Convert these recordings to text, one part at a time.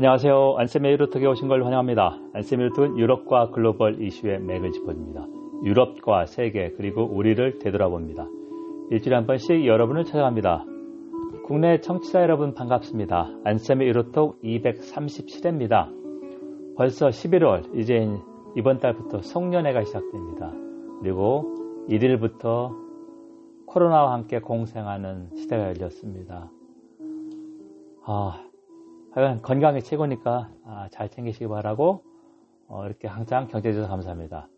안녕하세요. 안쌤의 유로톡에 오신 걸 환영합니다. 유로톡은 유럽과 글로벌 이슈의 맥을 짚어줍니다. 유럽과 세계 그리고 우리를 되돌아봅니다. 일주일에 한 번씩 여러분을 찾아갑니다. 국내 청취자 여러분 반갑습니다. 안쌤의 유로톡 237회입니다. 벌써 11월 이제 이번 달부터 송년회가 시작됩니다. 그리고 1일부터 코로나와 함께 공생하는 시대가 열렸습니다. 아, 하여간 건강이 최고니까 아, 잘 챙기시기 바라고 어, 이렇게 항상 주셔서 감사합니다.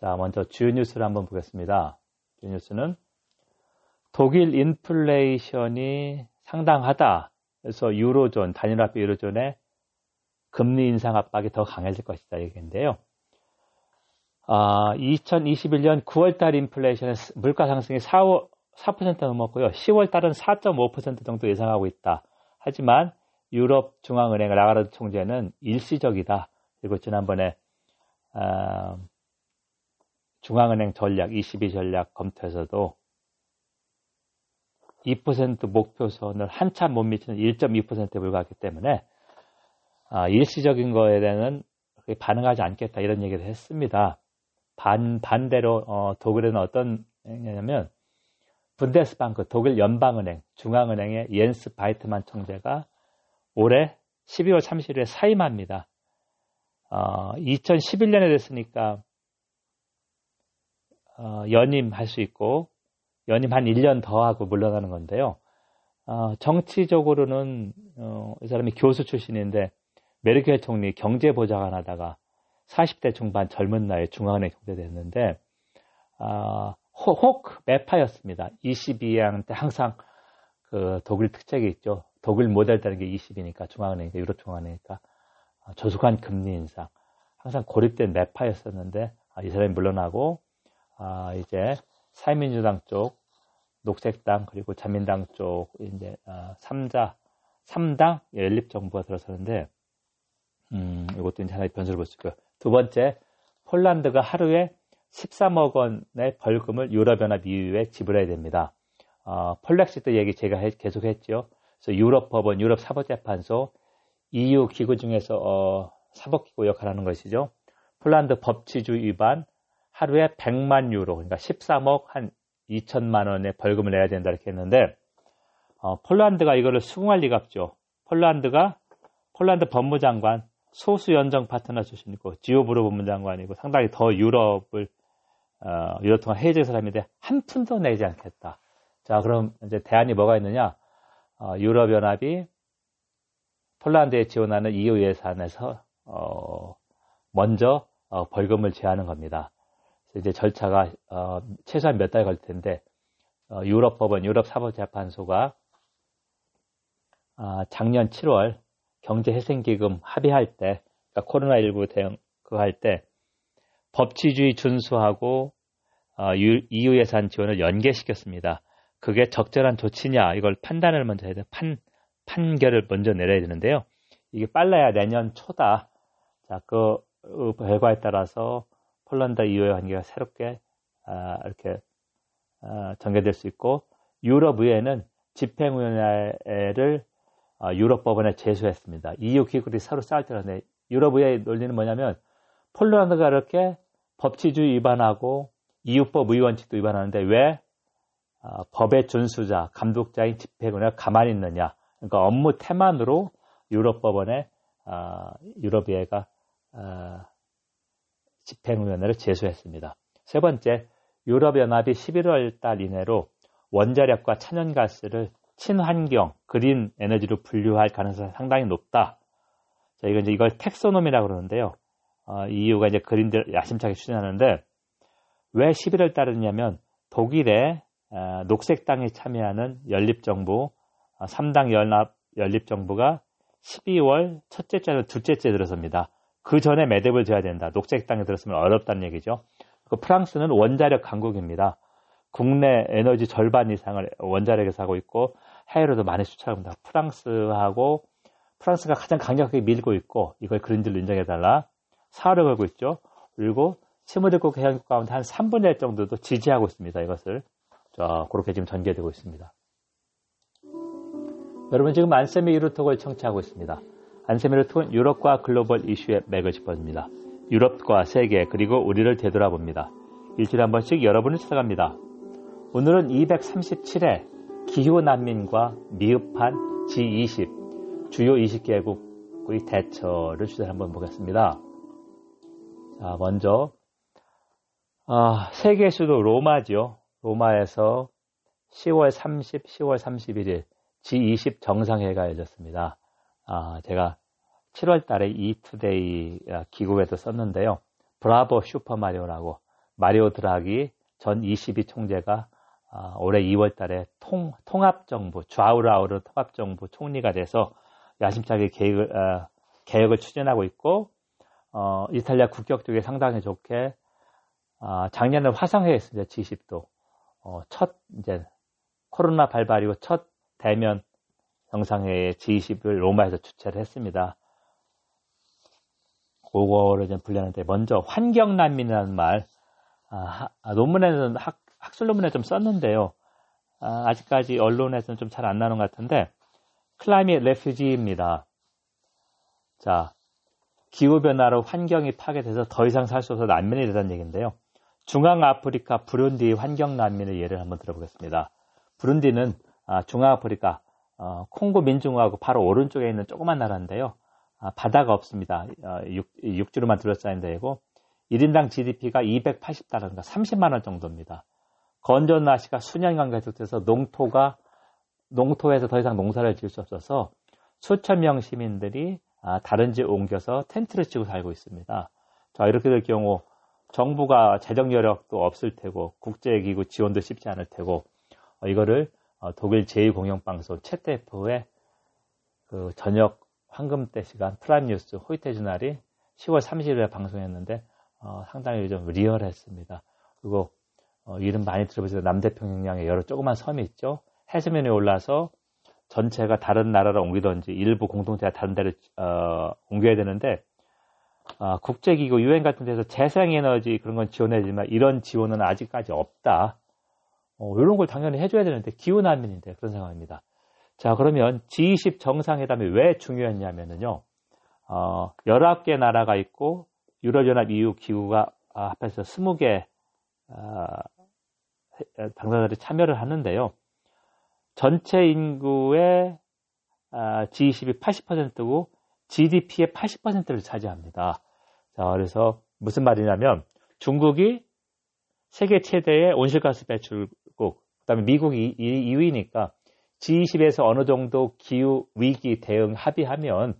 자, 먼저 주요 뉴스를 한번 보겠습니다. 주요 뉴스는 독일 인플레이션이 상당하다. 그래서 유로존, 단일화폐 유로존의 금리 인상 압박이 더 강해질 것이다 얘기인데요. 아, 2021년 9월달 인플레이션의 물가 상승이 4, 4% 넘었고요. 10월달은 4.5% 정도 예상하고 있다. 하지만 유럽 중앙은행 라가르드 총재는 일시적이다. 그리고 지난번에 어, 중앙은행 전략 22 전략 검토에서도 2% 목표선을 한참 못 미치는 1.2%에 불과하기 때문에 아, 일시적인 거에 대한 반응하지 않겠다 이런 얘기를 했습니다. 반 반대로 어, 독일에는 어떤 얘기냐면 분데스방크 독일 연방은행 중앙은행의 옌스 바이트만 총재가 올해 12월 30일에 사임합니다. 어, 2011년에 됐으니까 어, 연임할 수 있고 연임 한 1년 더 하고 물러나는 건데요. 어, 정치적으로는 어, 이 사람이 교수 출신인데 메르켈 총리 경제보좌관 하다가 40대 중반 젊은 나이에 중앙은행 총재 됐는데 어, 혹 매파였습니다. 22양 때 항상 그 독일 특색이 있죠. 독일 모델 따는 게 20이니까 중앙은행이니까 유럽 중앙은행이니까 아, 저속한 금리 인상 항상 고립된 매파였었는데 아, 이 사람이 물러나고 아, 이제 사회민주당 쪽 녹색당 그리고 자민당 쪽 이제 아, 3자 3당 연립 정부가 들어서는데 음, 이것도 이제 하나의 변수를 볼 수 있고요. 두 번째 폴란드가 하루에 13억 원의 벌금을 유럽연합 EU에 지불해야 됩니다. 어, 폴렉시트 얘기 제가 계속 했죠. 그래서 유럽 법원, 유럽 사법재판소, EU 기구 중에서 어, 사법기구 역할을 하는 것이죠. 폴란드 법치주 위반 하루에 100만 유로, 그러니까 13억 한 2천만 원의 벌금을 내야 된다 이렇게 했는데 어, 폴란드가 이거를 수긍할 리가 없죠. 폴란드가 폴란드 법무장관 소수 연정 파트너 출신이고 지오브로 법무장관이고 상당히 더 유럽을 어, 유럽 통한 해외적 사람인데 한 푼도 내지 않겠다. 자, 그럼 이제 대안이 뭐가 있느냐? 어, 유럽연합이 폴란드에 지원하는 EU 예산에서 어, 먼저 어, 벌금을 제하는 겁니다. 이제 절차가 어, 최소한 몇 달 걸릴 텐데 어, 유럽 법원, 유럽 사법재판소가 아, 작년 7월 경제회생기금 합의할 때, 그러니까 코로나19 대응 그거 할때 법치주의 준수하고 어, EU 예산 지원을 연계시켰습니다. 그게 적절한 조치냐 이걸 판단을 먼저 해야 돼. 판 판결을 먼저 내려야 되는데요. 이게 빨라야 내년 초다. 자, 그 결과에 따라서 폴란드 이후의 관계가 새롭게 아, 이렇게 아, 전개될 수 있고 유럽 의회는 집행위원회를 아, 유럽 법원에 제소했습니다. EU 기구들이 서로 싸울 때라는데 유럽 의회의 논리는 뭐냐면 폴란드가 이렇게 법치주의 위반하고 이웃법 의원칙도 위반하는데 왜 어, 법의 준수자, 감독자인 집행위원회가 가만히 있느냐. 그러니까 업무 태만으로 유럽법원에 어, 유럽의회가 어, 집행위원회를 제소했습니다. 세 번째, 유럽연합이 11월 달 이내로 원자력과 천연가스를 친환경, 그린 에너지로 분류할 가능성이 상당히 높다. 자, 이건 이제 이걸 텍소노미라고 그러는데요. 어, EU가 이제 그린들 야심차게 추진하는데 왜 11월 달이냐면 독일의 어, 녹색당이 참여하는 연립정부 3당 어, 연합 연립정부가 12월 첫째 주나 둘째 주에 들어섭니다. 그 전에 매듭을 져야 된다. 녹색당에 들었으면 어렵다는 얘기죠. 그 프랑스는 원자력 강국입니다. 국내 에너지 절반 이상을 원자력에서 하고 있고 해외로도 많이 수출합니다. 프랑스하고 프랑스가 가장 강력하게 밀고 있고 이걸 그린들로 인정해달라 사활을 걸고 있죠. 그리고 27국 해양국 가운데 한 3분의 1 정도도 지지하고 있습니다. 이것을 자, 그렇게 지금 전개되고 있습니다. 여러분 지금 안쌤의 유로톡을 청취하고 있습니다. 안세미를 통한 유럽과 글로벌 이슈의 맥을 짚어줍니다. 유럽과 세계 그리고 우리를 되돌아봅니다. 일주일에 한 번씩 여러분을 찾아갑니다. 오늘은 237회 기후 난민과 미흡한 G20 주요 20개국의 대처를 주제 한번 보겠습니다. 자, 먼저 아, 세계 수도 로마죠. 로마에서 10월 30, 10월 31일 G20 정상회가 열렸습니다. 아, 제가 7월 달에 이투데이 기구에도 썼는데요. 브라보 슈퍼마리오라고 마리오 드라기 전 22 총재가 아, 올해 2월 달에 통, 통합정부, 좌우라우르 통합정부 총리가 돼서 야심차게 계획을, 어, 개혁을 추진하고 있고, 어, 이탈리아 국격 쪽에 상당히 좋게, 어, 작년에 화상회했습니다. G10도. 어, 첫, 이제, 코로나 발발이고 첫 대면 정상회의 G20을 로마에서 주최를 했습니다. 그거를 좀 분류하는데, 먼저 환경 난민이라는 말, 아, 아, 논문에는 학, 학술 논문에 좀 썼는데요. 아, 직까지 언론에서는 좀 잘 안 나오는 것 같은데 클라이밋 레퓨지입니다. 자, 기후 변화로 환경이 파괴돼서 더 이상 살 수 없어 난민이 되다는 얘기인데요. 중앙아프리카 부룬디 환경 난민의 예를 한번 들어보겠습니다. 부룬디는 아, 중앙아프리카 어, 콩고 민중하고 바로 오른쪽에 있는 조그만 나라인데요. 아, 바다가 없습니다. 어, 육, 주로만 둘러싸인 데이고 1인당 GDP가 280달러인가 30만 원 정도입니다. 건조 날씨가 수년간 계속돼서 농토가 농토에서 더 이상 농사를 지을 수 없어서 수천 명 시민들이 아, 다른 지역에 옮겨서 텐트를 치고 살고 있습니다. 자, 이렇게 될 경우 정부가 재정 여력도 없을 테고 국제기구 지원도 쉽지 않을 테고 어, 이거를 어, 독일 제2공영방송 ZDF의 그 저녁 황금대 시간 프라임 뉴스 heute journal이 10월 30일에 방송했는데 어, 상당히 좀 리얼했습니다. 그리고 어, 이름 많이 들어보시죠. 남태평양에 여러 조그만 섬이 있죠. 해수면에 올라서 전체가 다른 나라로 옮기던지 일부 공동체가 다른 데를 어, 옮겨야 되는데 어, 국제기구 유엔 같은 데서 재생에너지 그런 건 지원해주지만 이런 지원은 아직까지 없다. 어, 이런 걸 당연히 해줘야 되는데 기후난민인데 그런 상황입니다. 자 그러면 G20 정상회담이 왜 중요했냐면요. 어, 19개 나라가 있고 유럽연합 EU 기구가 합해서 20개 당사자들이 참여를 하는데요. 전체 인구의 G20이 80%고 GDP의 80%를 차지합니다. 자, 그래서 무슨 말이냐면 중국이 세계 최대의 온실가스 배출국, 그다음에 미국이 2위니까 G20에서 어느 정도 기후 위기 대응 합의하면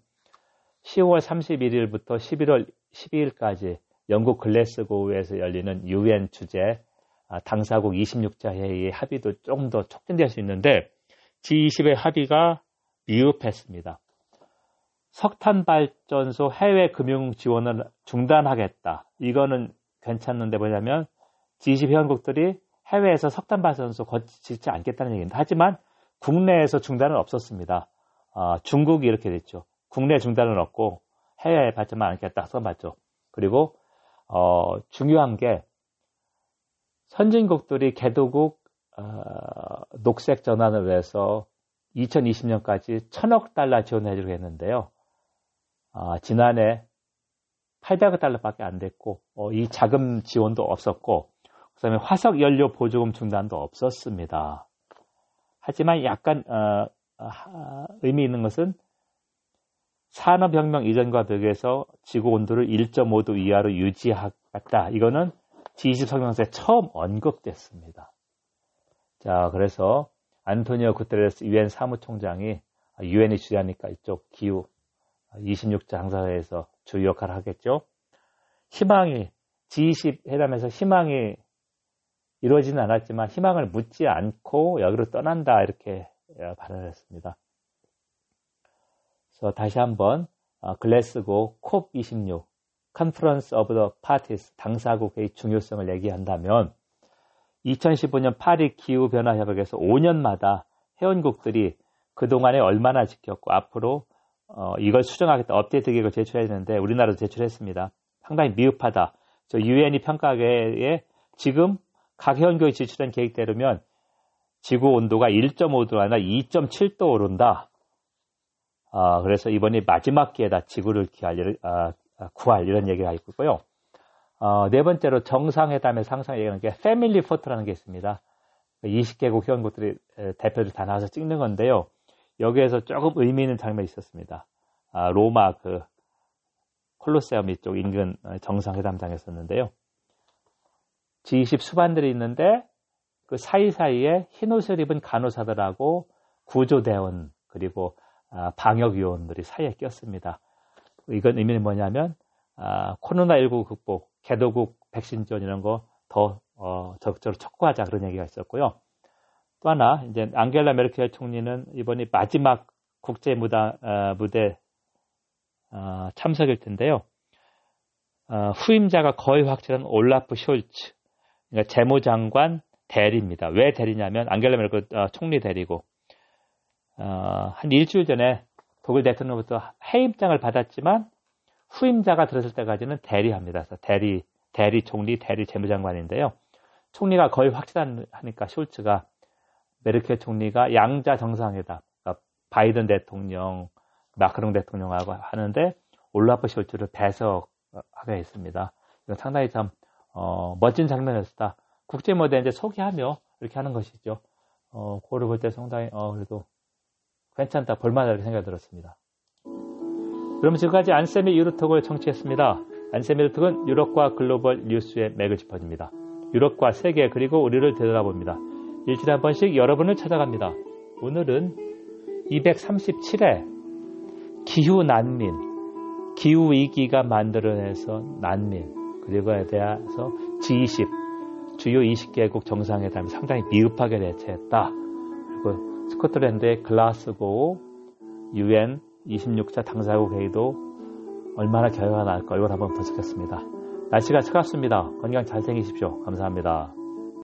10월 31일부터 11월 12일까지 영국 글래스고에서 열리는 유엔 주제 아, 당사국 26자 회의의 합의도 조금 더 촉진될 수 있는데 G20의 합의가 미흡했습니다. 석탄 발전소 해외 금융 지원을 중단하겠다. 이거는 괜찮는데 뭐냐면 G20 회원국들이 해외에서 석탄 발전소 거치지 않겠다는 얘기입니다. 하지만 국내에서 중단은 없었습니다. 어, 중국이 이렇게 됐죠. 국내 중단은 없고 해외 발전만 않겠다. 써봤죠. 그리고 어, 중요한 게 선진국들이 개도국 어, 녹색 전환을 위해서 2020년까지 천억 달러 지원해주기로 했는데요. 어, 지난해 800억 달러밖에 안 됐고 어, 이 자금 지원도 없었고 그다음에 화석 연료 보조금 중단도 없었습니다. 하지만 약간 어, 의미 있는 것은 산업혁명 이전과 벽에서 지구 온도를 1.5도 이하로 유지하겠다. 이거는 G20 성명서에 처음 언급됐습니다. 자, 그래서 안토니오 구테레스 유엔 사무총장이 유엔이 주재하니까 이쪽 기후 26자 항사회에서 주요 역할을 하겠죠. 희망이 G20 회담에서 희망이 이루어지는 않았지만 희망을 묻지 않고 여기로 떠난다 이렇게 발언을 했습니다. 그래서 다시 한번 어, 글래스고 콥26 Conference of the Parties 당사국의 중요성을 얘기한다면 2015년 파리 기후변화협약에서 5년마다 회원국들이 그동안에 얼마나 지켰고 앞으로 어, 이걸 수정하겠다 업데이트 계획을 제출해야 되는데 우리나라도 제출했습니다. 상당히 미흡하다. 저 유엔이 평가계에 지금 각 회원국이 제출한 계획대로면 지구 온도가 1.5도 아니라 2.7도 오른다. 어, 그래서 이번이 마지막 기회다 지구를 기할, 어, 구할 이런 얘기가 있고요. 어, 네 번째로 정상회담의 상상 얘기하는 게 패밀리 포트라는 게 있습니다. 20개국 회원국들이 대표들 다 나와서 찍는 건데요. 여기에서 조금 의미 있는 장면이 있었습니다. 아, 로마 그 콜로세움 이쪽 인근 정상회담장에 있었는데요. G20 수반들이 있는데 그 사이사이에 흰 옷을 입은 간호사들하고 구조대원 그리고 아, 방역위원들이 사이에 꼈습니다. 이건 의미는 뭐냐면 아, 코로나19 극복, 개도국 백신 지원 이런 거더 어, 적극적으로 촉구하자 그런 얘기가 있었고요. 또 하나 이제 앙겔라 메르켈 총리는 이번이 마지막 국제 무다, 어, 무대 어, 참석일 텐데요. 어, 후임자가 거의 확실한 올라프 숄츠, 그러니까 재무장관 대리입니다. 왜 대리냐면 앙겔라 메르켈 어, 총리 대리고 어, 한 일주일 전에 독일 대통령부터 해임장을 받았지만 후임자가 들었을 때까지는 대리합니다. 대리, 대리 총리, 대리 재무장관인데요. 총리가 거의 확실하니까 숄츠가 메르켈 총리가 양자 정상회담, 그러니까 바이든 대통령, 마크롱 대통령하고 하는데 올라프 숄츠를 배석하게 했습니다. 이건 상당히 참 어, 멋진 장면이었다. 국제 무대 이제 소개하며 이렇게 하는 것이죠. 어, 그거를 볼 때 상당히 어, 그래도 괜찮다, 볼만하다 이렇게 생각이 들었습니다. 그럼 지금까지 안쌤의 유로톡을 청취했습니다. 안쌤의 유로톡은 유럽과 글로벌 뉴스의 맥을 짚어줍니다. 유럽과 세계 그리고 우리를 되돌아봅니다. 일주일에 한 번씩 여러분을 찾아갑니다. 오늘은 237회 기후 난민, 기후 위기가 만들어내서 난민 그리고에 대해서 G20 주요 20개국 정상회담이 상당히 미흡하게 대처했다. 그리고 스코틀랜드의 글라스고 UN 26차 당사국 회의도 얼마나 결과가 나을까 이걸 한번 분석했습니다. 날씨가 차갑습니다. 건강 잘 챙기십시오. 감사합니다.